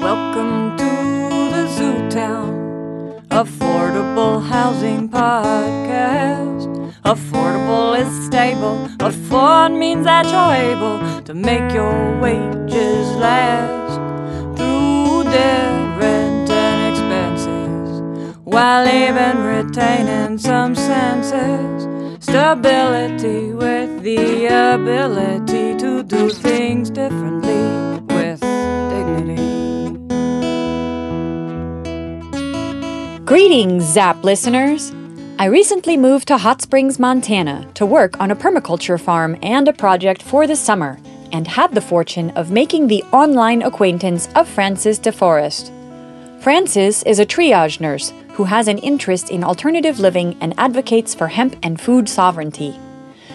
Welcome to the Zoo Town Affordable Housing Podcast. Affordable is stable. Afford means that you're able to make your wages last through their rent and expenses while even retaining some senses. Stability with the ability to do things differently Greetings, Zap listeners! I recently moved to Hot Springs, Montana to work on a permaculture farm and a project for the summer, and had the fortune of making the online acquaintance of Frances DeForest. Frances is a triage nurse who has an interest in alternative living and advocates for hemp and food sovereignty.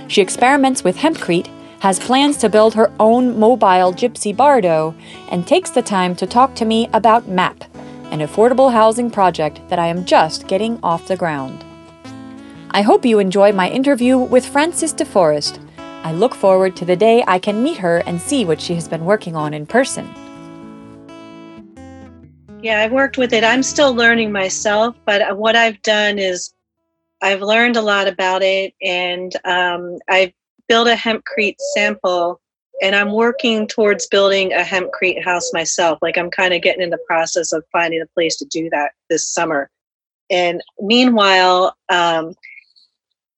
She experiments with hempcrete, has plans to build her own mobile gypsy bardo, and takes the time to talk to me about MAP, an affordable housing project that I am just getting off the ground. I hope you enjoy my interview with Frances DeForest. I look forward to the day I can meet her and see what she has been working on in person. Yeah, I've worked with it. I'm still learning myself, but what I've done is I've learned a lot about it and um, I've built a hempcrete sample and I'm working towards building a hempcrete house myself. Like I'm kind of getting in the process of finding a place to do that this summer. And meanwhile, um,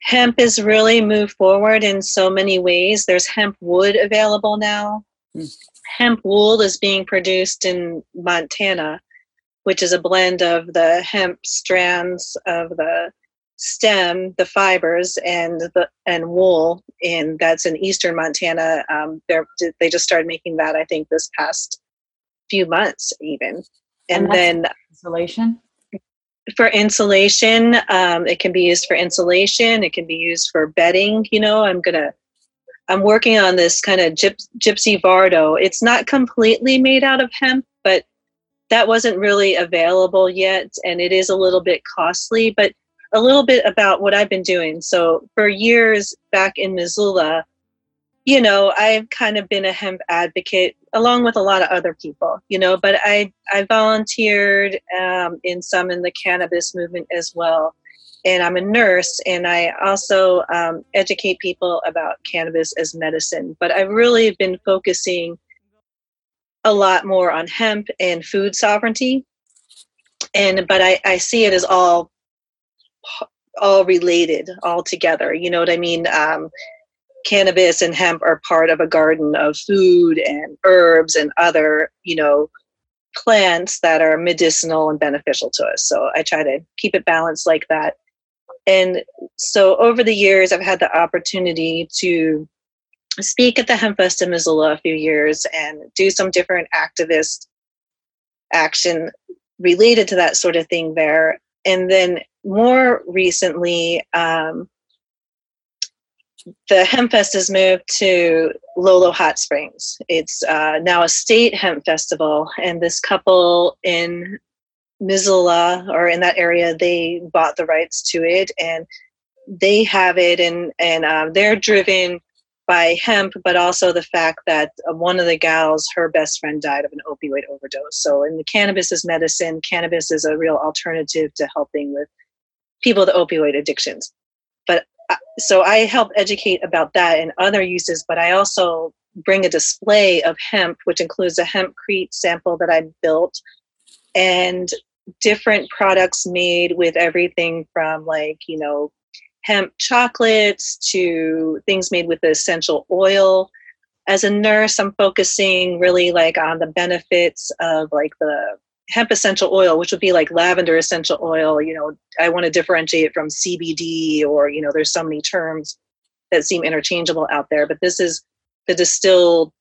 hemp has really moved forward in so many ways. There's hemp wood available now. Mm. Hemp wool is being produced in Montana which is a blend of the hemp strands of the stem, the fibers, and the and wool. And that's in eastern Montana. Um, they're they just started making that, I think, this past few months, even. And, and then insulation. For insulation, um, it can be used for insulation. It can be used for bedding. You know, I'm gonna. I'm working on this kind of gyp- gypsy vardo It's not completely made out of hemp, but that wasn't really available yet and it is a little bit costly but a little bit about what i've been doing. So for years back in missoula you know i've kind of been a hemp advocate along with a lot of other people you know but i i volunteered um, in some in the cannabis movement as well. And i'm a nurse and i also um, educate people about cannabis as medicine but i've really been focusing a lot more on hemp and food sovereignty. And but i i see it as all all related all together you know what i mean? Um, cannabis and hemp are part of a garden of food and herbs and other you know plants that are medicinal and beneficial to us. So i try to keep it balanced like that. And so over the years i've had the opportunity to speak at the Hempfest in Missoula a few years and do some different activist action related to that sort of thing there. And then more recently, um, the Hempfest has moved to Lolo Hot Springs. It's uh, now a state hemp festival, and this couple in Missoula or in that area, they bought the rights to it, and they have it, and and uh, they're driven by hemp, but also the fact that one of the gals, her best friend died of an opioid overdose. So, in the cannabis is medicine, cannabis is a real alternative to helping with people with opioid addictions. But uh, so I help educate about that and other uses, but I also bring a display of hemp, which includes a hempcrete sample that I built and different products made with everything from like, you know, hemp chocolates to things made with essential oil. As a nurse, I'm focusing really like on the benefits of like the hemp essential oil, which would be like lavender essential oil. You know, I want to differentiate from CBD or, you know, there's so many terms that seem interchangeable out there, but this is the distilled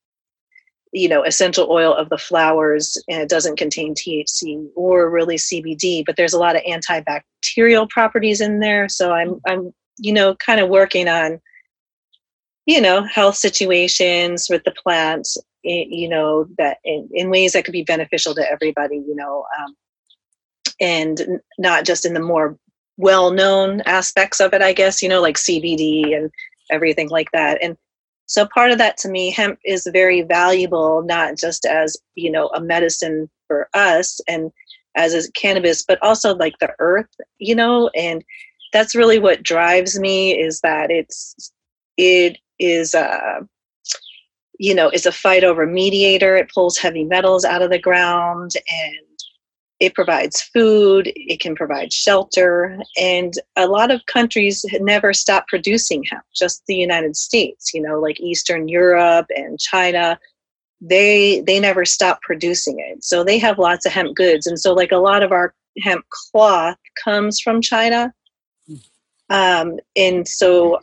you know essential oil of the flowers and it doesn't contain THC or really CBD but there's a lot of antibacterial properties in there so I'm I'm you know kind of working on you know health situations with the plants you know that in, in ways that could be beneficial to everybody you know um, and not just in the more well known aspects of it I guess you know like CBD and everything like that. And So part of that to me, hemp is very valuable, not just as, you know, a medicine for us and as is cannabis, but also like the earth, you know, and that's really what drives me is that it's it is uh you know is a phytoremediator. It pulls heavy metals out of the ground and it provides food. It can provide shelter. And a lot of countries never stop producing hemp just the united states you know like eastern europe and china. They they never stop producing it. So they have lots of hemp goods. And so like a lot of our hemp cloth comes from china. Um, and so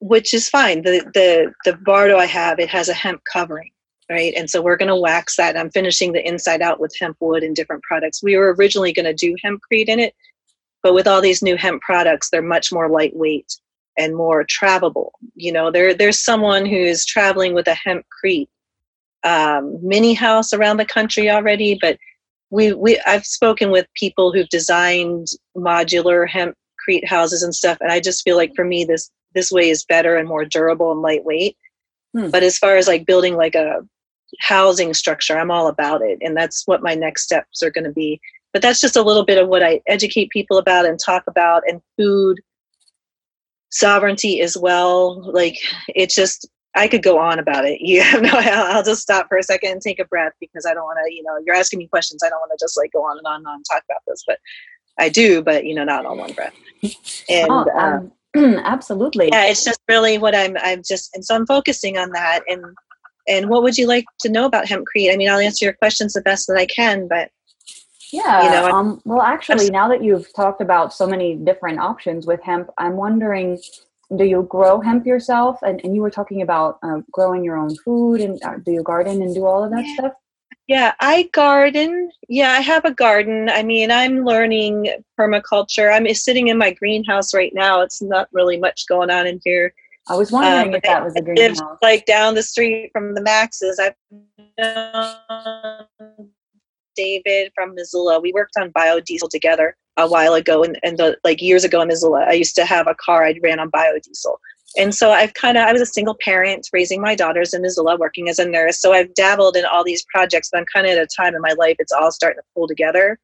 which is fine. The the the bardo i have it has a hemp covering right? And so we're going to wax that i'm finishing the inside out with hemp wood and different products. We were originally going to do hempcrete in it but with all these new hemp products they're much more lightweight and more travelable you know? There there's someone who's traveling with a hempcrete um, mini house around the country already but we, we i've spoken with people who've designed modular hempcrete houses and stuff and i just feel like for me this this way is better and more durable and lightweight hmm. but as far as like building like a housing structure i'm all about it and that's what my next steps are going to be but that's just a little bit of what i educate people about and talk about and food sovereignty as well like it's just I could go on about it. You have no, I'll just stop for a second and take a breath because I don't want to, you know, you're asking me questions. I don't want to just like go on and on and on and talk about this, but I do, but you know, not on one breath. And oh, um, um, absolutely. Yeah, it's just really what I'm, I'm just, and so I'm focusing on that. And, and what would you like to know about hempcrete? I mean, I'll answer your questions the best that I can, but yeah. You know, um, well, actually, now that you've talked about so many different options with hemp, I'm wondering do you grow hemp yourself? And, and you were talking about uh, growing your own food and uh, do you garden and do all of that yeah. stuff? Yeah, I garden. Yeah, I have a garden. I mean, I'm learning permaculture. I'm sitting in my greenhouse right now. It's not really much going on in here. I was wondering um, if that was a greenhouse. It's Like down the street from the Maxes. I've known David from Missoula. We worked on biodiesel together a while ago and, and the, like years ago in Missoula, I used to have a car I ran on biodiesel. And so I've kind of, I was a single parent raising my daughters in Missoula, working as a nurse. So I've dabbled in all these projects, but I'm kind of at a time in my life, it's all starting to pull together.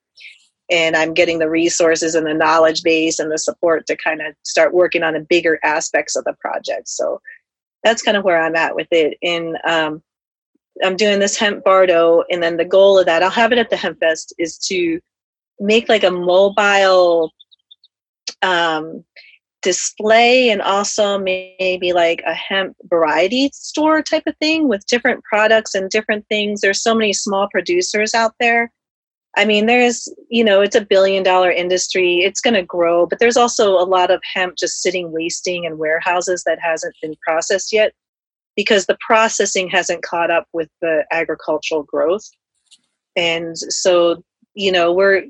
And I'm getting the resources and the knowledge base and the support to kind of start working on the bigger aspects of the project. So that's kind of where I'm at with it. And um, I'm doing this hemp bardo, and then the goal of that, I'll have it at the Hemp Fest, is to make like a mobile um, display and also maybe like a hemp variety store type of thing with different products and different things. There's so many small producers out there. I mean, there's, you know, it's a billion dollar industry. It's going to grow, but there's also a lot of hemp just sitting wasting in warehouses that hasn't been processed yet because the processing hasn't caught up with the agricultural growth. And so, you know, we're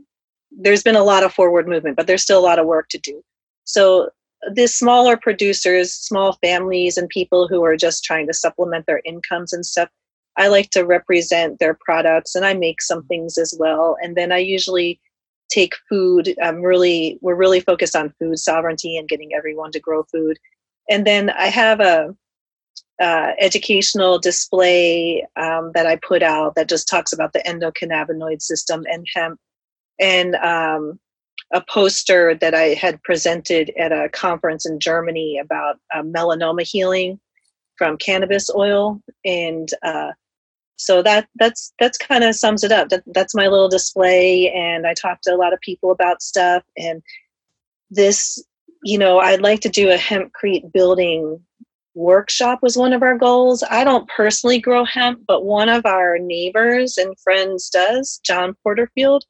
there's been a lot of forward movement, but there's still a lot of work to do. So the smaller producers, small families, and people who are just trying to supplement their incomes and stuff, I like to represent their products, and I make some things as well. And then I usually take food. I'm really we're really focused on food sovereignty and getting everyone to grow food. And then I have a uh, educational display um, that I put out that just talks about the endocannabinoid system and hemp and um, a poster that I had presented at a conference in Germany about uh, melanoma healing from cannabis oil, and uh, so that that's that's kind of sums it up. That, that's my little display, and I talked to a lot of people about stuff. And this, you know, I'd like to do a hempcrete building workshop was one of our goals. I don't personally grow hemp, but one of our neighbors and friends does, John Porterfield.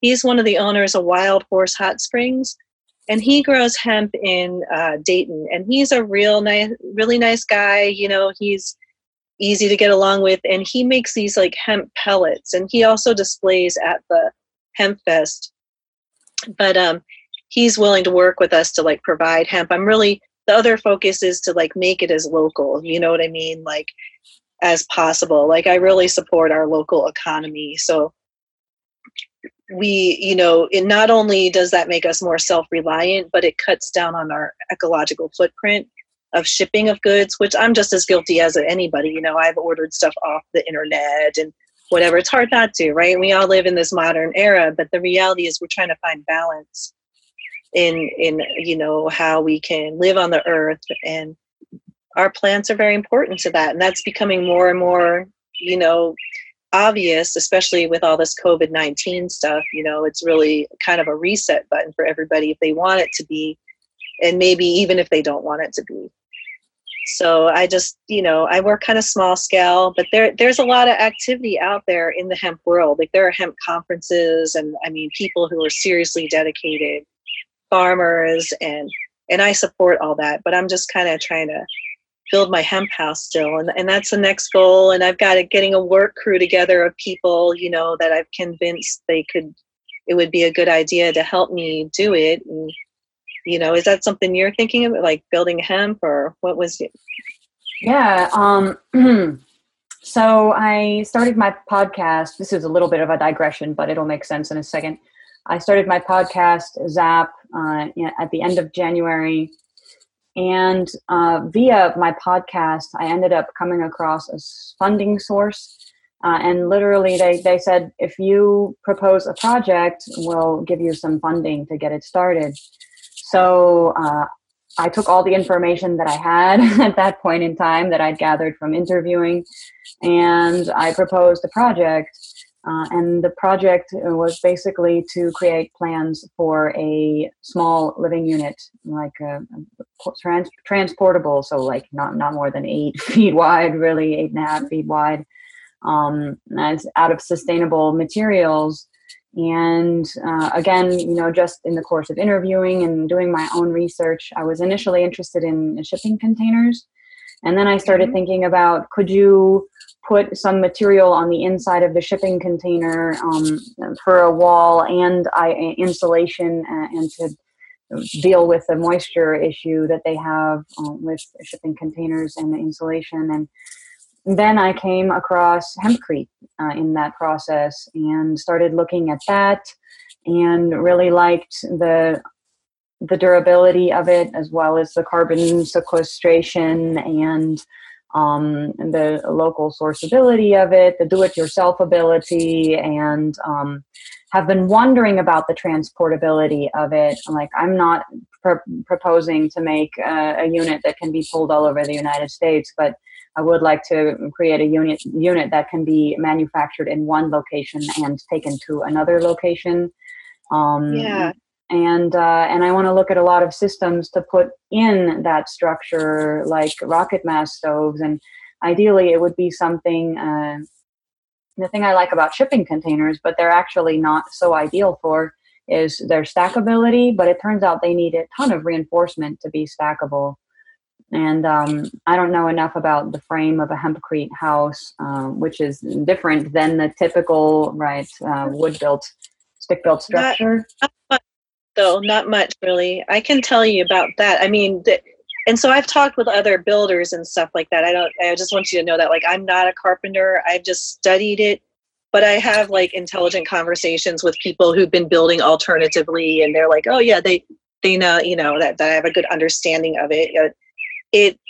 He's one of the owners of Wild Horse Hot Springs, and he grows hemp in uh, Dayton. And he's a real nice, really nice guy. You know, he's easy to get along with, and he makes these like hemp pellets, and he also displays at the Hemp Fest. But um, he's willing to work with us to like provide hemp. I'm really the other focus is to like make it as local. You know what I mean? Like as possible. Like I really support our local economy. So we you know it not only does that make us more self-reliant but it cuts down on our ecological footprint of shipping of goods, which I'm just as guilty as anybody. You know, I've ordered stuff off the internet and whatever. It's hard not to, right? We all live in this modern era, but the reality is we're trying to find balance in in you know how we can live on the earth and our plants are very important to that and that's becoming more and more you know obvious especially with all this covid-19 stuff you know it's really kind of a reset button for everybody if they want it to be and maybe even if they don't want it to be. So i just you know i work kind of small scale but there there's a lot of activity out there in the hemp world. Like there are hemp conferences and i mean people who are seriously dedicated farmers and and i support all that but i'm just kind of trying to build my hemp house still and, and that's the next goal and i've got it getting a work crew together of people you know that i've convinced they could it would be a good idea to help me do it and you know is that something you're thinking of like building hemp or what was it yeah um so i started my podcast this is a little bit of a digression but it'll make sense in a second. I started my podcast zap uh, at the end of january and uh, via my podcast i ended up coming across a funding source uh, and literally they, they said if you propose a project we'll give you some funding to get it started so uh, I took all the information that I had at that point in time that I'd gathered from interviewing, and I proposed a project. Uh, and the project was basically to create plans for a small living unit, like a, a trans- transportable, so like not not more than eight feet wide, really eight and a half feet wide, um, as out of sustainable materials and uh, again, you know, just in the course of interviewing and doing my own research, I was initially interested in shipping containers. And then I started mm-hmm. thinking about could you put some material on the inside of the shipping container um, for a wall and I, insulation uh, and to deal with the moisture issue that they have um, with shipping containers and the insulation. And then I came across hempcrete uh, in that process and started looking at that and really liked the the durability of it as well as the carbon sequestration and um, the local sourceability of it, the do-it-yourself ability, and um, have been wondering about the transportability of it. Like, I'm not pr- proposing to make a, a unit that can be pulled all over the United States, but I would like to create a unit unit that can be manufactured in one location and taken to another location. Um, yeah. And uh, and I want to look at a lot of systems to put in that structure, like rocket mass stoves, and ideally it would be something. Uh, the thing I like about shipping containers, but they're actually not so ideal for, is their stackability. But it turns out they need a ton of reinforcement to be stackable and um, I don't know enough about the frame of a hempcrete house, um, which is different than the typical right uh, wood built, stick built structure. Much, though, not much really. I can tell you about that. I mean, and so I've talked with other builders and stuff like that. I don't. I just want you to know that, like, I'm not a carpenter. I've just studied it, but I have like intelligent conversations with people who've been building alternatively, and they're like, "Oh yeah, they they know, you know, that, that I have a good understanding of it." It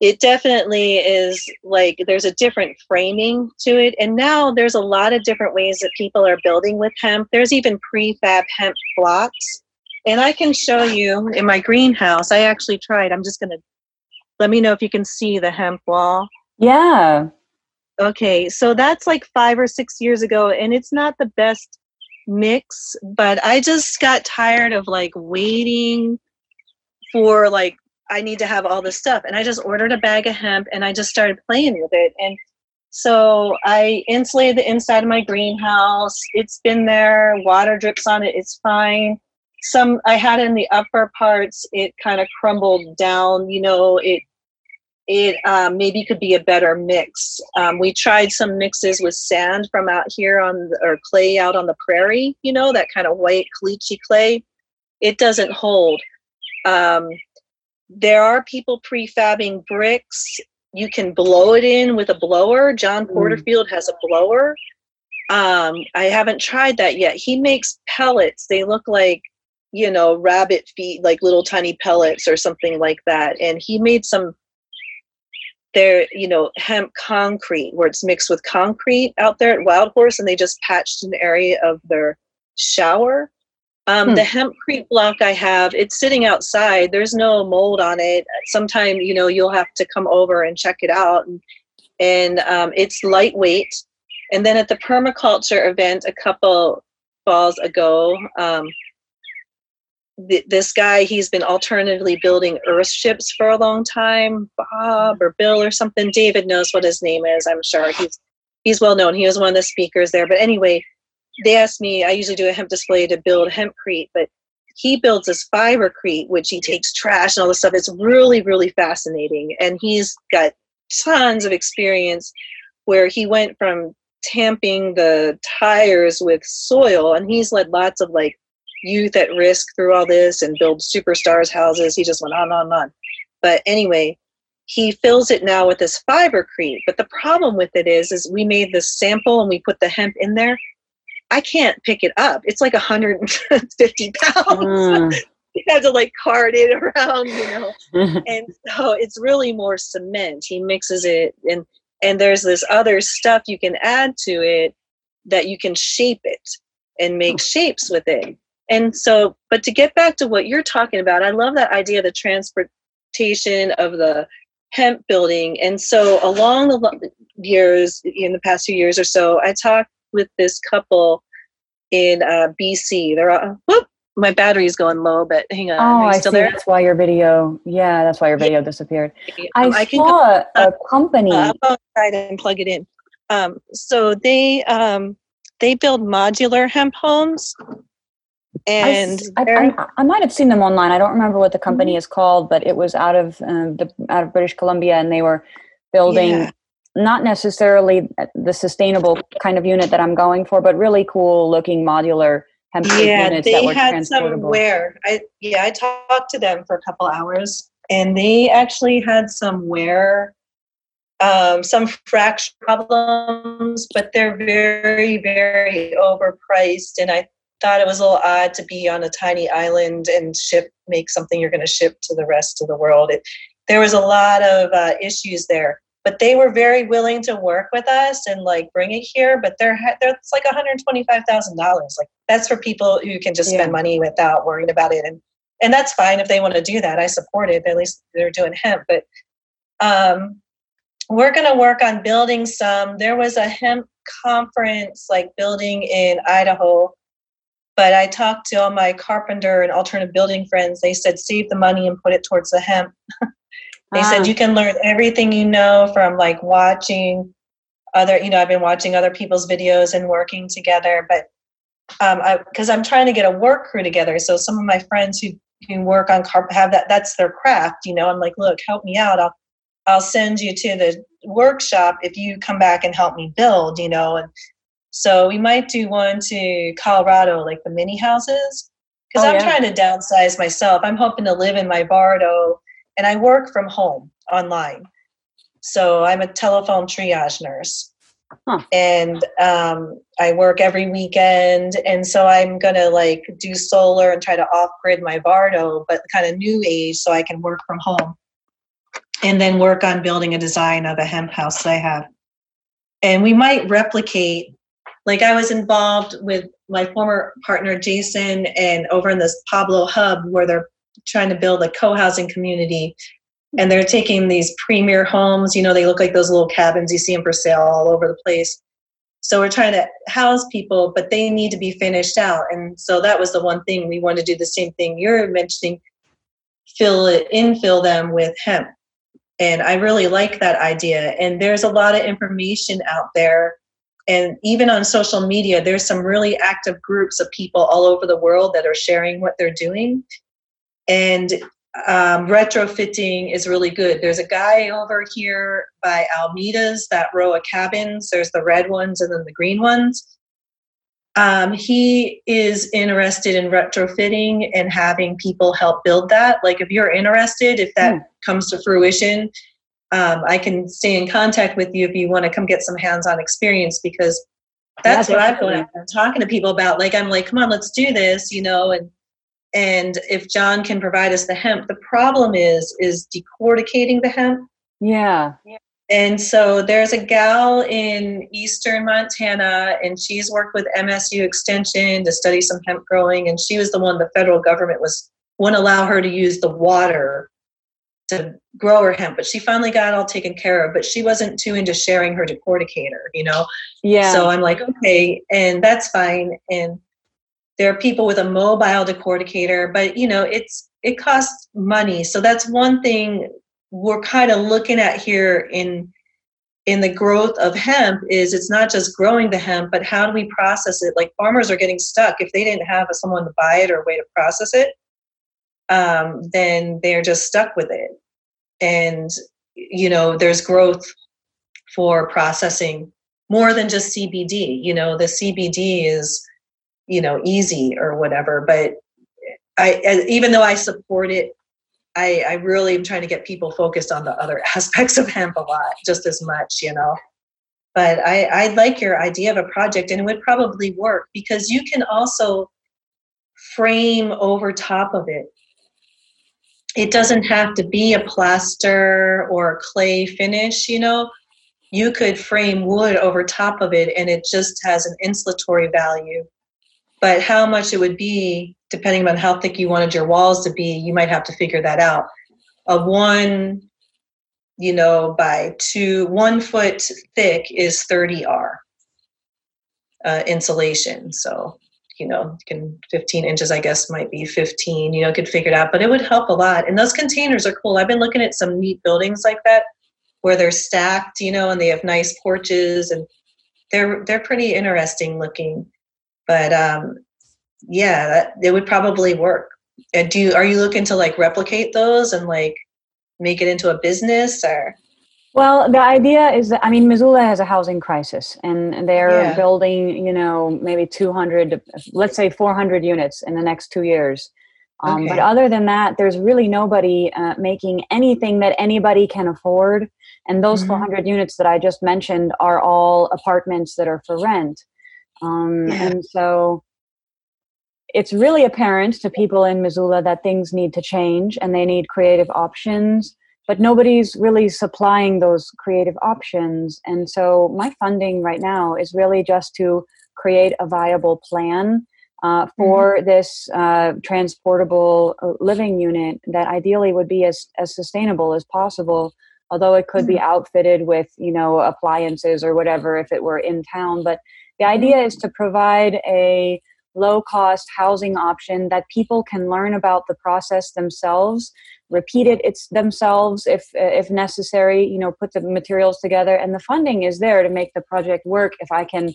it definitely is like there's a different framing to it. And now there's a lot of different ways that people are building with hemp. There's even prefab hemp blocks. And i can show you in my greenhouse i actually tried i'm just going to let me know if you can see the hemp wall. Yeah. Okay so that's like five or six years ago and it's not the best mix but i just got tired of like waiting for like I need to have all this stuff. And I just ordered a bag of hemp and I just started playing with it. And so I insulated the inside of my greenhouse. It's been there, water drips on it, it's fine. Some I had in the upper parts, it kind of crumbled down, you know, it it um, maybe could be a better mix. Um, we tried some mixes with sand from out here on the, or clay out on the prairie, you know, that kind of white caliche clay. It doesn't hold. Um, there are people prefabbing bricks. You can blow it in with a blower. John mm. Porterfield has a blower. Um, I haven't tried that yet. He makes pellets. They look like you know, rabbit feet, like little tiny pellets or something like that. And he made some there, you know, hemp concrete where it's mixed with concrete out there at Wild Horse, and they just patched an area of their shower. Um, hmm. The hempcrete block I have, it's sitting outside. There's no mold on it. Sometime, you know, you'll have to come over and check it out. And, and um, it's lightweight. And then at the permaculture event a couple falls ago, um, th- this guy, he's been alternatively building earth ships for a long time. Bob or Bill or something. David knows what his name is. I'm sure he's he's well known. He was one of the speakers there. But anyway, they asked me. I usually do a hemp display to build hempcrete, but he builds this fibercrete, which he takes trash and all this stuff. It's really really fascinating, and he's got tons of experience where he went from tamping the tires with soil and he's led lots of like youth at risk through all this and build superstars houses. He just went on and on on. But anyway, he fills it now with this fibercrete. But the problem with it is, is we made this sample and we put the hemp in there. I can't pick it up. It's like 150 pounds. Mm. he had to like cart it around, you know. and so it's really more cement. He mixes it and and there's this other stuff you can add to it that you can shape it and make shapes with it. And so, but to get back to what you're talking about, I love that idea of the transportation of the hemp building. And so, along the years, in the past few years or so, I talked with this couple in uh, BC. They're all, whoop, my battery's going low, but hang on. Oh, I see. There? That's why your video. Yeah, that's why your video yeah. disappeared. I, I saw a, company. Uh, I'll and plug it in. Um, so they um, they build modular hemp homes and I, I, I, might have seen them online. I don't remember what the company mm-hmm. is called, but it was out of um, the out of British Columbia, and they were building yeah. Not necessarily the sustainable kind of unit that I'm going for, but really cool looking modular hemp yeah, units they had some wear. I yeah, I talked to them for a couple hours, and they actually had some wear. Um, some fracture problems, but they're very, very overpriced. And I thought it was a little odd to be on a tiny island and ship make something you're going to ship to the rest of the world. It, there was a lot of uh, issues there, but they were very willing to work with us and like bring it here. But they're, they're it's like one hundred twenty five thousand dollars. Like that's for people who can just yeah. spend money without worrying about it, and and that's fine if they want to do that. I support it. At least they're doing hemp, but um, we're going to work on building some. There was a hemp conference like building in Idaho but I talked to all my carpenter and alternative building friends. They said, save the money and put it towards the hemp. they ah. said, you can learn everything you know from like watching other, you know, I've been watching other people's videos and working together. But um, I because I'm trying to get a work crew together. So some of my friends who, who work on have that, that's their craft, you know, I'm like, look, help me out. I'll, I'll send you to the workshop if you come back and help me build, you know, and so we might do one to Colorado, like the mini houses, because oh, I'm yeah. trying to downsize myself. I'm hoping to live in my Bardo, and I work from home online. So I'm a telephone triage nurse. Huh. And um, I work every weekend, and so I'm gonna like do solar and try to off grid my Bardo, but kind of new age, so I can work from home, and then work on building a design of a hemp house that I have. And we might replicate like I was involved with my former partner Jason and over in this Pablo hub where they're trying to build a co-housing community and they're taking these premier homes. You know they look like those little cabins you see them for sale all over the place. So we're trying to house people but they need to be finished out. And so that was the one thing we want to do the same thing you're mentioning fill it infill them with hemp. And i really like that idea and there's a lot of information out there. And even on social media there's some really active groups of people all over the world that are sharing what they're doing and um, retrofitting is really good. There's a guy over here by Alameda's that row of cabins there's the red ones and then the green ones. Um, he is interested in retrofitting and having people help build that. Like if you're interested if that mm. comes to fruition um, I can stay in contact with you if you want to come get some hands-on experience because that's yeah, what I've been talking to people about. Like I'm like, come on, let's do this, you know, and and if John can provide us the hemp, the problem is is decorticating the hemp. Yeah. And so there's a gal in eastern Montana, and she's worked with MSU Extension to study some hemp growing, and she was the one the federal government was wouldn't allow her to use the water to grow her hemp, but she finally got it all taken care of. But she wasn't too into sharing her decorticator, you know. Yeah. So I'm like, okay, and that's fine. And there are people with a mobile decorticator, but you know, it's it costs money. So that's one thing we're kind of looking at here in in the growth of hemp is it's not just growing the hemp, but how do we process it? Like farmers are getting stuck if they didn't have someone to buy it or a way to process it, um, then they're just stuck with it. And you know, there's growth for processing more than just CBD. You know, the CBD is you know easy or whatever but i even though i support it i i really am trying to get people focused on the other aspects of hemp a lot just as much you know? But i i like your idea of a project and it would probably work because you can also frame over top of it. It doesn't have to be a plaster or a clay finish you know? You could frame wood over top of it and it just has an insulatory value but how much it would be depending on how thick you wanted your walls to be you might have to figure that out. A one you know by two one foot thick is 30 r uh, insulation. So you know can 15 inches i guess might be 15 you know could figure it out but it would help a lot. And those containers are cool. I've been looking at some neat buildings like that where they're stacked you know and they have nice porches and they're they're pretty interesting looking but um, yeah, that, it would probably work. And do you, are you looking to like replicate those and like make it into a business or? Well, the idea is that I mean, Missoula has a housing crisis, and they're yeah. building, you know, maybe 200, let's say 400 units in the next two years. Um, okay. But other than that, there's really nobody uh, making anything that anybody can afford. And those mm-hmm. 400 units that I just mentioned are all apartments that are for rent. Um, yeah. And so it's really apparent to people in Missoula that things need to change and they need creative options, but nobody's really supplying those creative options. And so my funding right now is really just to create a viable plan uh, for mm-hmm. this uh, transportable uh, living unit that ideally would be as, as sustainable as possible although it could mm-hmm. be outfitted with you know appliances or whatever if it were in town but the idea is to provide a low cost housing option that people can learn about the process themselves repeat it it's themselves if if necessary you know put the materials together and the funding is there to make the project work if i can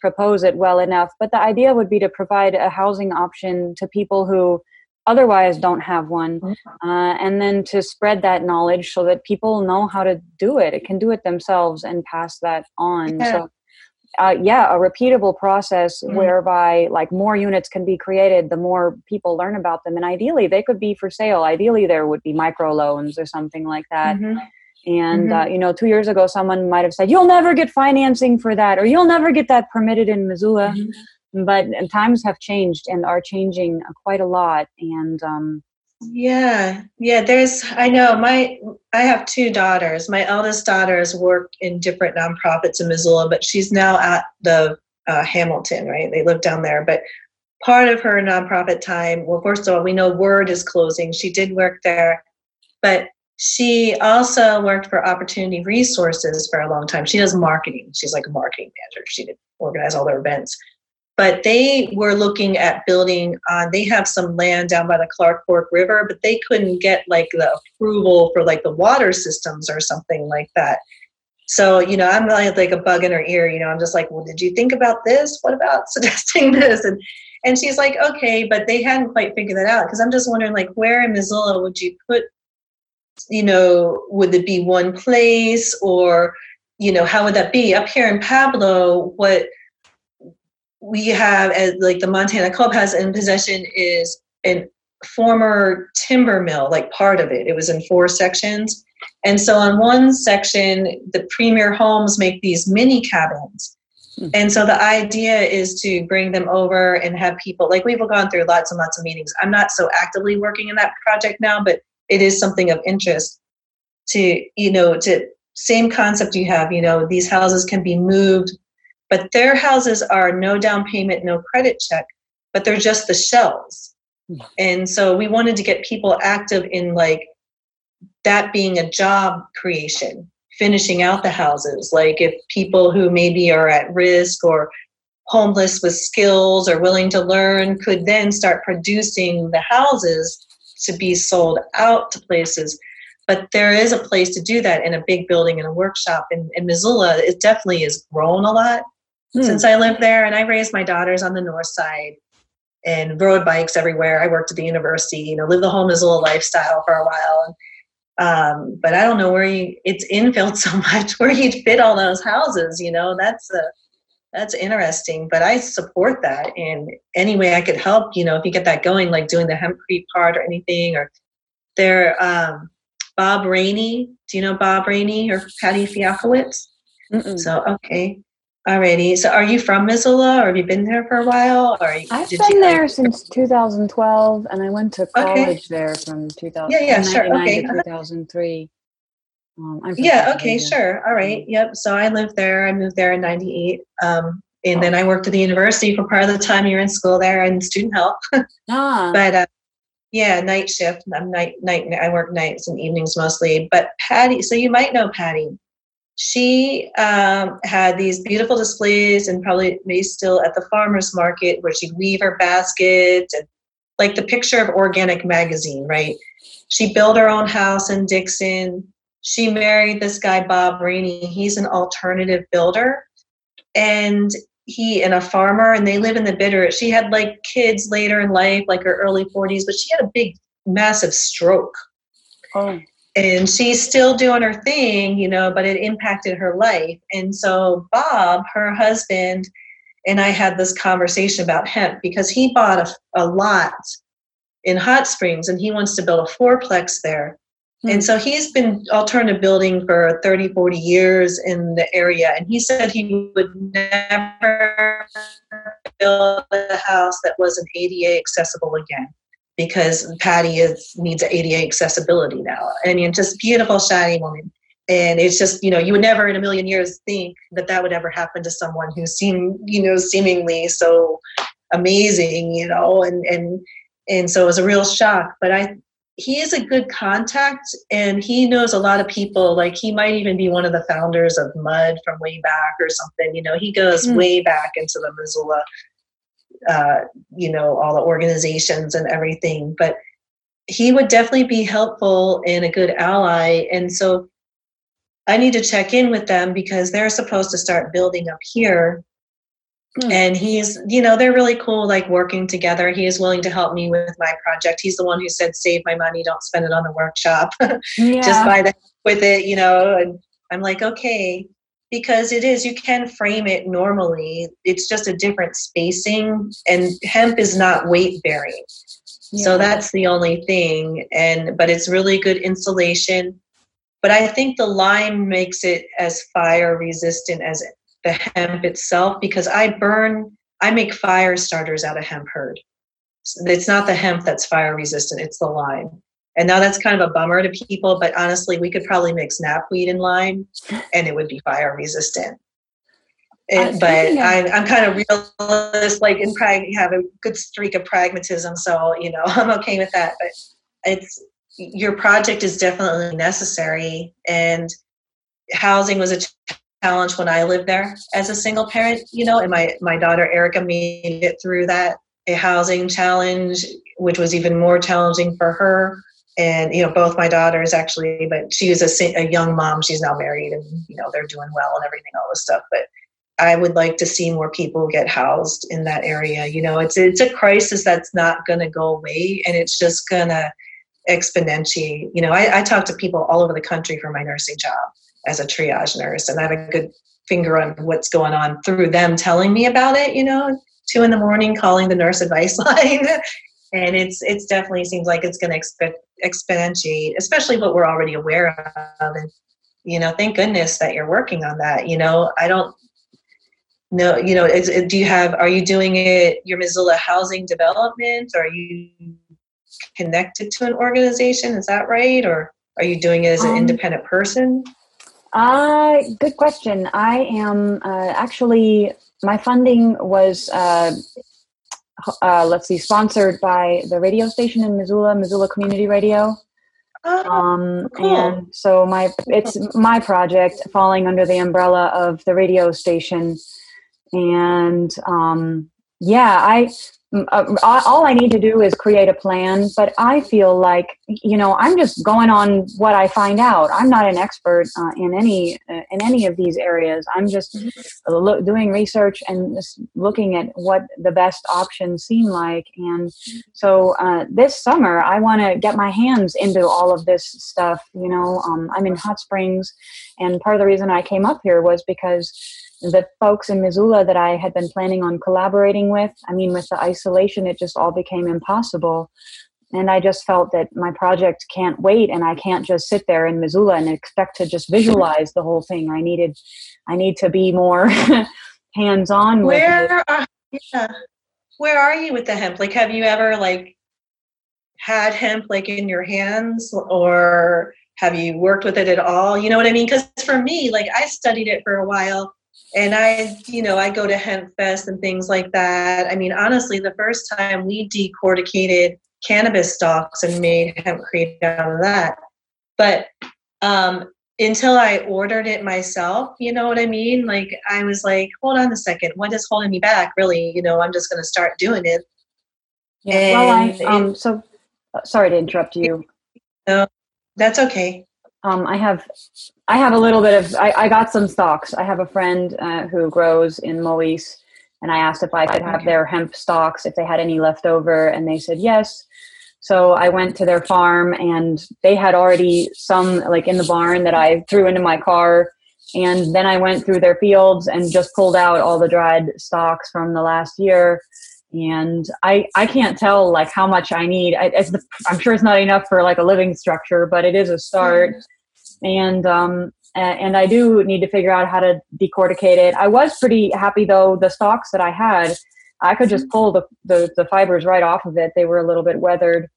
propose it well enough but the idea would be to provide a housing option to people who otherwise don't have one mm-hmm. uh, and then to spread that knowledge so that people know how to do it it can do it themselves and pass that on yeah. so uh, yeah, a repeatable process mm-hmm. whereby like more units can be created, the more people learn about them, and ideally they could be for sale. Ideally, there would be micro loans or something like that. Mm-hmm. And mm-hmm. Uh, you know, two years ago, someone might have said, "You'll never get financing for that," or "You'll never get that permitted in Missoula." Mm-hmm. But times have changed and are changing quite a lot, and um, yeah, yeah. There's, I know my, I have two daughters. My eldest daughter has worked in different nonprofits in Missoula, but she's now at the uh, Hamilton, right? They live down there. But part of her nonprofit time, well, first of all, we know Word is closing. She did work there, but she also worked for Opportunity Resources for a long time. She does marketing. She's like a marketing manager. She did organize all their events but they were looking at building on they have some land down by the clark fork river but they couldn't get like the approval for like the water systems or something like that. So you know i'm like, like a bug in her ear you know i'm just like well did you think about this? What about suggesting this? And and she's like okay but they hadn't quite figured that out because i'm just wondering like where in missoula would you put you know would it be one place or you know how would that be? Up here in pablo what we have as like the Montana Club has in possession is a former timber mill, like part of it. It was in four sections. And so on one section, the premier homes make these mini cabins. Hmm. And so the idea is to bring them over and have people like we've gone through lots and lots of meetings. I'm not so actively working in that project now, but it is something of interest to, you know, to same concept you have, you know, these houses can be moved, but their houses are no down payment, no credit check, but they're just the shells. Hmm. And so we wanted to get people active in like that being a job creation finishing out the houses. Like if people who maybe are at risk or homeless with skills or willing to learn could then start producing the houses to be sold out to places. But there is a place to do that in a big building in a workshop. In, in Missoula, it definitely has grown a lot hmm. since I lived there. And I raised my daughters on the north side and rode bikes everywhere. I worked at the university, you know, lived the whole Missoula lifestyle for a while. And um, but I don't know where you, it's infilled so much where you'd fit all those houses, you know, that's a, that's interesting, but I support that. And any way I could help, you know, if you get that going, like doing the hempcrete part or anything, or there, um, Bob Rainey, do you know Bob Rainey or Patty Fiakowitz? So, okay. Alrighty. So, are you from Missoula, or have you been there for a while? Or I've been you, there since 2012, and I went to college okay. there from 2000. Yeah, yeah, sure. Okay. To 2003. Um, yeah. Okay. Sure. All right. Yep. So I lived there. I moved there in '98, um, and then I worked at the university for part of the time you're in school there in student help. ah. But uh, yeah, night shift. I'm night night. I work nights and evenings mostly. But Patty, so you might know Patty she um, had these beautiful displays and probably may still at the farmers market where she'd weave her baskets and like the picture of organic magazine right? She built her own house in dixon. She married this guy bob rainey. He's an alternative builder. And he and a farmer and they live in the bitter. She had like kids later in life like her early 40s but she had a big massive stroke. Oh and she's still doing her thing, you know, but it impacted her life. And so Bob, her husband, and I had this conversation about hemp because he bought a, a lot in Hot Springs and he wants to build a fourplex there. Hmm. And so he's been alternative building for 30, 40 years in the area. And he said he would never build a house that wasn't ADA accessible again because Patty is needs ADA accessibility now. And you're just beautiful, shiny woman. And it's just, you know, you would never in a million years think that that would ever happen to someone who seemed, you know, seemingly so amazing, you know, and, and, and so it was a real shock. But I, he is a good contact and he knows a lot of people. Like he might even be one of the founders of Mud from way back or something. You know, he goes mm. way back into the Missoula uh, you know, all the organizations and everything. But he would definitely be helpful and a good ally. And so I need to check in with them because they're supposed to start building up here. Hmm. And he's, you know, they're really cool, like working together. He is willing to help me with my project. He's the one who said, save my money, don't spend it on the workshop. Yeah. Just buy the with it, you know. And I'm like, okay because it is you can frame it normally. It's just a different spacing and hemp is not weight bearing. Yeah. so that's the only thing and but it's really good insulation. But i think the lime makes it as fire resistant as the hemp itself because i burn i make fire starters out of hemp hurd it's not the hemp that's fire resistant it's the lime and now that's kind of a bummer to people, but honestly, we could probably mix knapweed and lime and it would be fire resistant. It, but I, am kind of realist, like in prag, have a good streak of pragmatism. So, you know, I'm okay with that. But it's your project is definitely necessary. And housing was a challenge when I lived there as a single parent, you know, and my, my daughter Erica made it through that a housing challenge, which was even more challenging for her and you know both my daughters actually but she was a, a young mom. She's now married and you know they're doing well and everything all this stuff. But i would like to see more people get housed in that area. You know it's it's a crisis that's not going to go away and it's just going to exponentiate. You know I, I talk to people all over the country for my nursing job as a triage nurse and i have a good finger on what's going on through them telling me about it you know two in the morning calling the nurse advice line. And it's it's definitely seems like it's going to exp- exponentiate especially what we're already aware of and you know thank goodness that you're working on that you know i don't know, you know, is, do you have, are you doing it, your Missoula Housing Development? Are you connected to an organization? Is that right? Or are you doing it as an um, independent person? Uh, good question. I am uh, actually, my funding was, uh, uh, let's see, sponsored by the radio station in Missoula, Missoula Community Radio. Oh, um, cool. And so my it's my project falling under the umbrella of the radio station, and um, yeah, I all I need to do is create a plan, but I feel like you know I'm just going on what I find out. I'm not an expert uh, in any uh, in any of these areas. I'm just mm-hmm. lo- doing research and just looking at what the best options seem like. And so uh, this summer, I want to get my hands into all of this stuff. You know, um, I'm in Hot Springs, and part of the reason I came up here was because the folks in Missoula that I had been planning on collaborating with, I mean, with the isolation, it just all became impossible. And I just felt that my project can't wait, and I can't just sit there in Missoula and expect to just visualize the whole thing. I needed, I need to be more hands-on. Where, are, yeah. where are you with the hemp? Like, have you ever like had hemp like in your hands, or have you worked with it at all? You know what I mean? Because for me, like, I studied it for a while and I, you know, I go to Hemp Fest and things like that. I mean, honestly, the first time we decorticated cannabis stalks and made hemp hempcrete out of that. But um, until I ordered it myself, you know what I mean? Like, I was like, hold on a second, what is holding me back? Really, you know, I'm just going to start doing it. Yeah, well, I, um, so sorry to interrupt you. No, that's okay. Um, I have I have a little bit of, I, I got some stalks. I have a friend uh, who grows in Moiese, and I asked if I could have their hemp stalks if they had any left over, and they said yes. So I went to their farm, and they had already some like in the barn that I threw into my car. And then I went through their fields and just pulled out all the dried stalks from the last year. And I, I can't tell like how much I need. I, the, I'm sure it's not enough for like a living structure, but it is a start. Mm-hmm and um, and I do need to figure out how to decorticate it. I was pretty happy though the stalks that I had, I could just pull the, the, the fibers right off of it. They were a little bit weathered.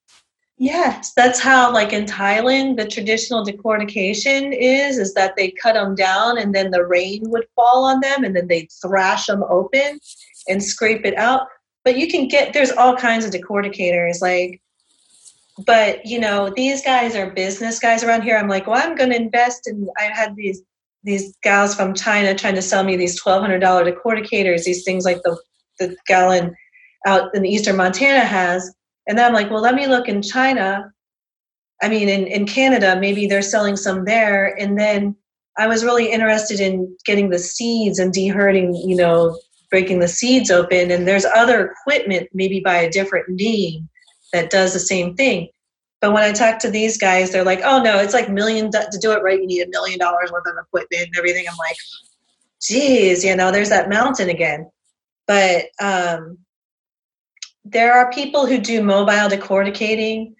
Yes, that's how like in Thailand the traditional decortication is is that they cut them down and then the rain would fall on them and then they thrash them open and scrape it out. But you can get there's all kinds of decorticators like but you know these guys are business guys around here. I'm like well i'm going to invest in i had these these gals from china trying to sell me these $1200 decorticators these things like the the gallon out in eastern montana has. And then i'm like well let me look in china. I mean in, in canada maybe they're selling some there. And then i was really interested in getting the seeds and deherding you know breaking the seeds open and there's other equipment maybe by a different name that does the same thing. But when I talk to these guys, they're like, "Oh no, it's like million to do it right. You need a million dollars worth of equipment and everything." I'm like, "Geez, you know, there's that mountain again." But um, there are people who do mobile decorticating,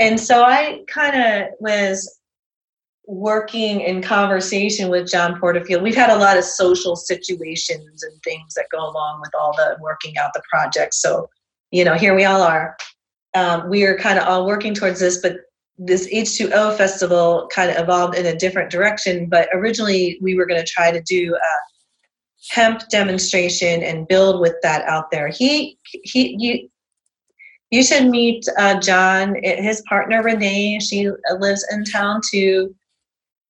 and so I kind of was working in conversation with John Porterfield. We've had a lot of social situations and things that go along with all the working out the projects. So, you know, here we all are um, we are kind of all working towards this, but this H2O festival kind of evolved in a different direction. But originally, we were going to try to do a hemp demonstration and build with that out there. He, he, you, you should meet uh, John, his partner Renee. She lives in town too.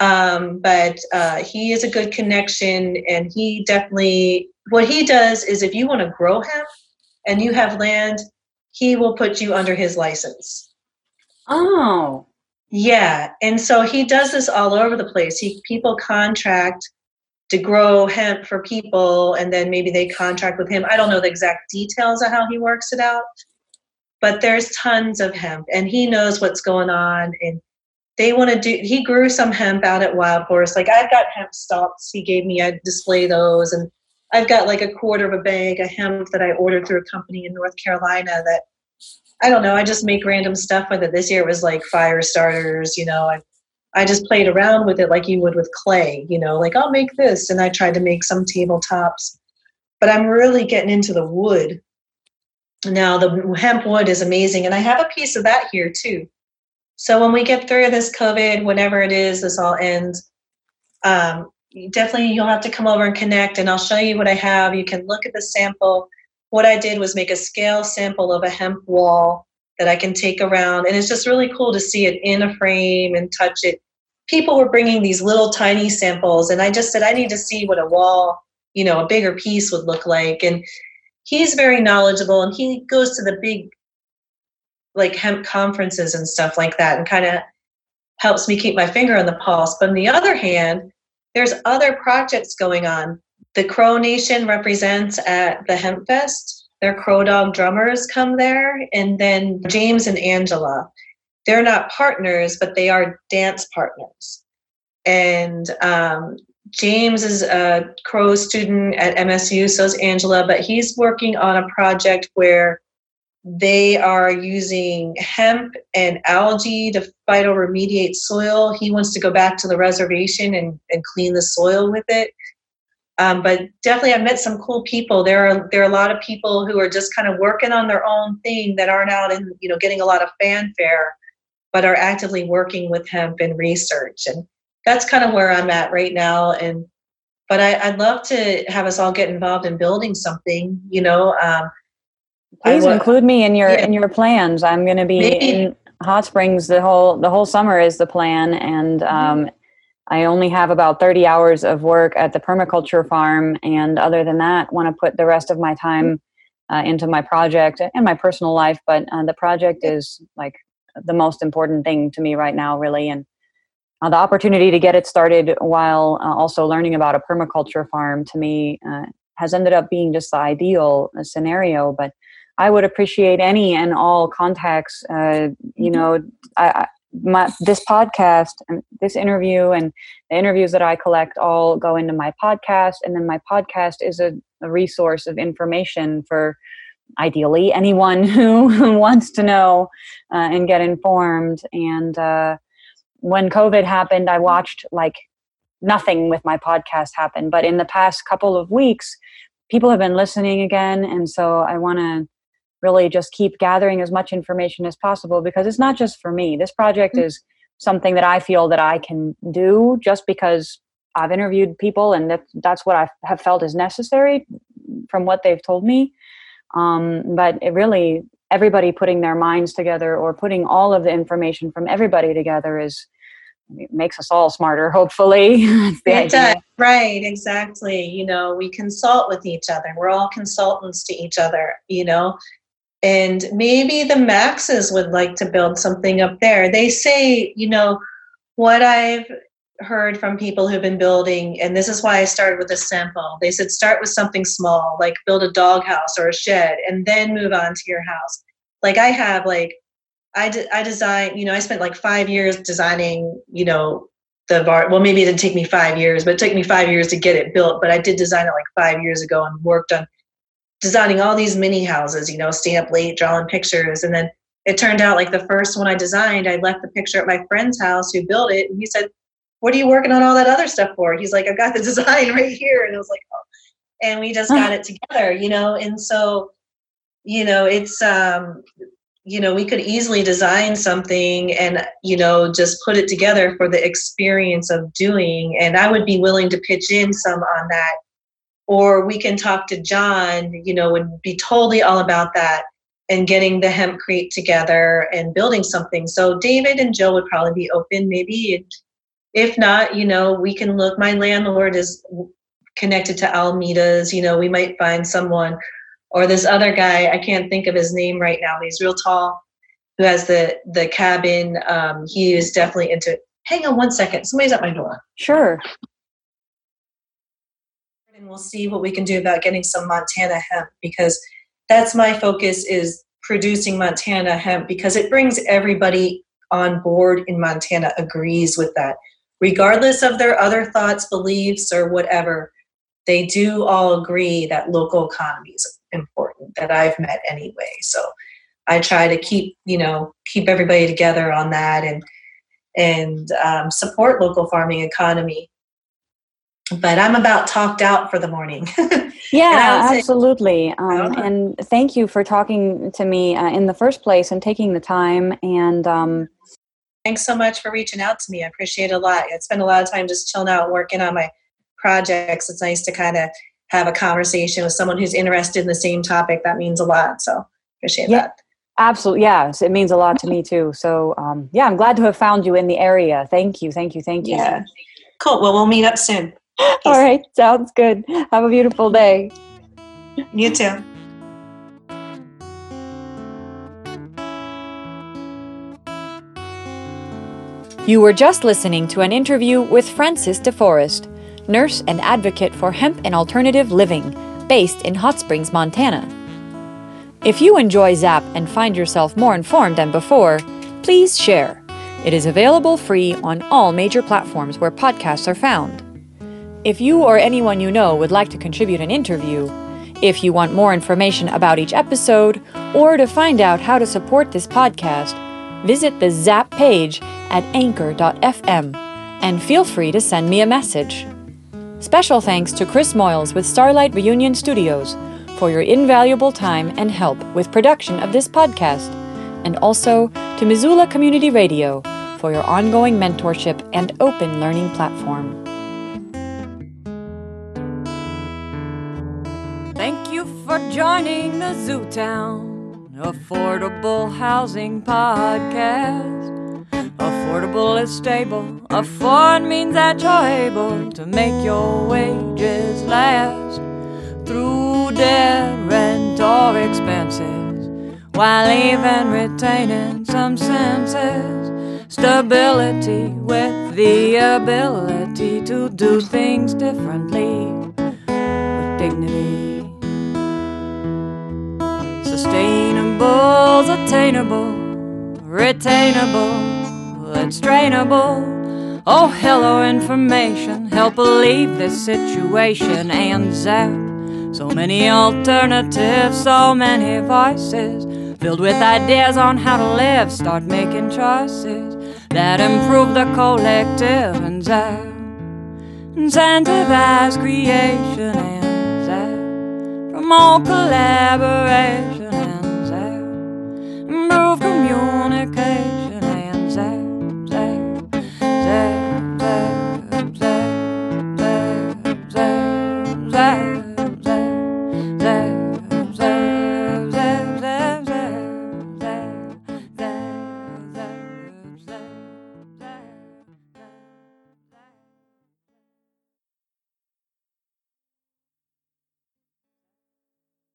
Um, but uh, he is a good connection, and he definitely what he does is if you want to grow hemp and you have land he will put you under his license. Oh. Yeah. And so he does this all over the place. He people contract to grow hemp for people and then maybe they contract with him. I don't know the exact details of how he works it out. But there's tons of hemp and he knows what's going on and they want to do he grew some hemp out at Wild Horse. Like I've got hemp stalks he gave me, I display those and I've got like a quarter of a bag of hemp that I ordered through a company in North Carolina that I don't know, I just make random stuff with it. This year it was like fire starters, you know, I I just played around with it like you would with clay, you know, like I'll make this and I tried to make some tabletops. but I'm really getting into the wood. Now, the hemp wood is amazing, and I have a piece of that here too. So when we get through this COVID, whenever it is, this all ends, um, definitely you'll have to come over and connect, and I'll show you what I have. You can look at the sample. What I did was make a scale sample of a hemp wall that I can take around, and it's just really cool to see it in a frame and touch it. People were bringing these little tiny samples, and I just said I need to see what a wall, you know, a bigger piece would look like, and he's very knowledgeable, and he goes to the big like hemp conferences and stuff like that and kind of helps me keep my finger on the pulse. But on the other hand, there's other projects going on. The Crow Nation represents at the Hemp Fest. Their Crow Dog drummers come there, and then James and Angela. They're not partners, but they are dance partners. And um, James is a Crow student at MSU, so is Angela, but he's working on a project where they are using hemp and algae to fight phytoremediate soil. He wants to go back to the reservation and, and clean the soil with it. Um, but definitely, I've met some cool people. There are there are a lot of people who are just kind of working on their own thing that aren't out and you know getting a lot of fanfare, but are actively working with hemp and research. And that's kind of where I'm at right now. And but I, would love to have us all get involved in building something. You know, um, Please include me in your yeah. in your plans. I'm going to be Maybe. in Hot Springs the whole the whole summer is the plan, and mm-hmm. um, I only have about 30 hours of work at the permaculture farm, and other than that, want to put the rest of my time uh, into my project and my personal life. But uh, the project is like the most important thing to me right now, really, and. Uh, the opportunity to get it started while uh, also learning about a permaculture farm to me uh, has ended up being just the ideal uh, scenario. But I would appreciate any and all contacts. Uh, you mm-hmm. know, I, my, this podcast and this interview and the interviews that I collect all go into my podcast, and then my podcast is a, a resource of information for ideally anyone who wants to know uh, and get informed. And uh, when COVID happened, I watched like nothing with my podcast happen. But in the past couple of weeks, people have been listening again, and so I want to really just keep gathering as much information as possible because it's not just for me. This project mm-hmm. is something that I feel that I can do just because I've interviewed people and that, that's what I have felt is necessary from what they've told me. Um, but it really, everybody putting their minds together or putting all of the information from everybody together is makes us all smarter hopefully it does right exactly you know we consult with each other we're all consultants to each other you know and maybe the maxes would like to build something up there. They say you know what i've heard from people who've been building and this is why i started with a sample. They said start with something small like build a doghouse or a shed and then move on to your house. Like i have like i de- i designed you know i spent like five years designing you know the bar well maybe it didn't take me five years but it took me five years to get it built but i did design it like five years ago and worked on designing all these mini houses, you know, staying up late, drawing pictures. And then it turned out like the first one I designed, I left the picture at my friend's house who built it. And he said, What are you working on all that other stuff for? He's like, I've got the design right here. And I was like, Oh. And we just got it together, you know. And so, you know, it's, um, you know, we could easily design something and, you know, just put it together for the experience of doing. And I would be willing to pitch in some on that or we can talk to John, you know, and be totally all about that and getting the hempcrete together and building something. So David and Joe would probably be open, maybe. If not, you know, we can look. My landlord is connected to Alameda's. You know, we might find someone, or this other guy. I can't think of his name right now. He's real tall, who has the the cabin. Um, he is definitely into. It. Hang on one second. Somebody's at my door. Sure we'll see what we can do about getting some Montana hemp because that's my focus is producing Montana hemp because it brings everybody on board in Montana agrees with that. Regardless of their other thoughts, beliefs, or whatever, they do all agree that local economy is important that I've met anyway. So I try to keep, you know, keep everybody together on that and and um, support local farming economy but I'm about talked out for the morning. yeah, absolutely. Um, uh-huh. And thank you for talking to me uh, in the first place and taking the time. And um, thanks so much for reaching out to me. I appreciate it a lot. I spend a lot of time just chilling out, working on my projects. It's nice to kind of have a conversation with someone who's interested in the same topic. That means a lot. So appreciate yeah. that. Absolutely. Yes, it means a lot to me too. So, um, yeah, I'm glad to have found you in the area. Thank you. Thank you. Thank you. Yeah. Cool. Well, we'll meet up soon. All right. Sounds good. Have a beautiful day. You too. You were just listening to an interview with Frances DeForest, nurse and advocate for hemp and alternative living, based in Hot Springs, Montana. If you enjoy Zap and find yourself more informed than before, please share. It is available free on all major platforms where podcasts are found. If you or anyone you know would like to contribute an interview, if you want more information about each episode, or to find out how to support this podcast, visit the Zap page at anchor.fm and feel free to send me a message. Special thanks to Chris Moyles with Starlight Reunion Studios for your invaluable time and help with production of this podcast, and also to Missoula Community Radio for your ongoing mentorship and open learning platform. Joining the Zootown Affordable Housing Podcast. Affordable is stable. Afford means that you're able to make your wages last through debt, rent, or expenses, while even retaining some senses. Stability with the ability to do things differently Attainable, retainable, it's trainable. Oh, hello, information, help alleviate this situation and zap. So many alternatives, so many voices, filled with ideas on how to live. Start making choices that improve the collective and zap. incentivize creation and from all collaboration Move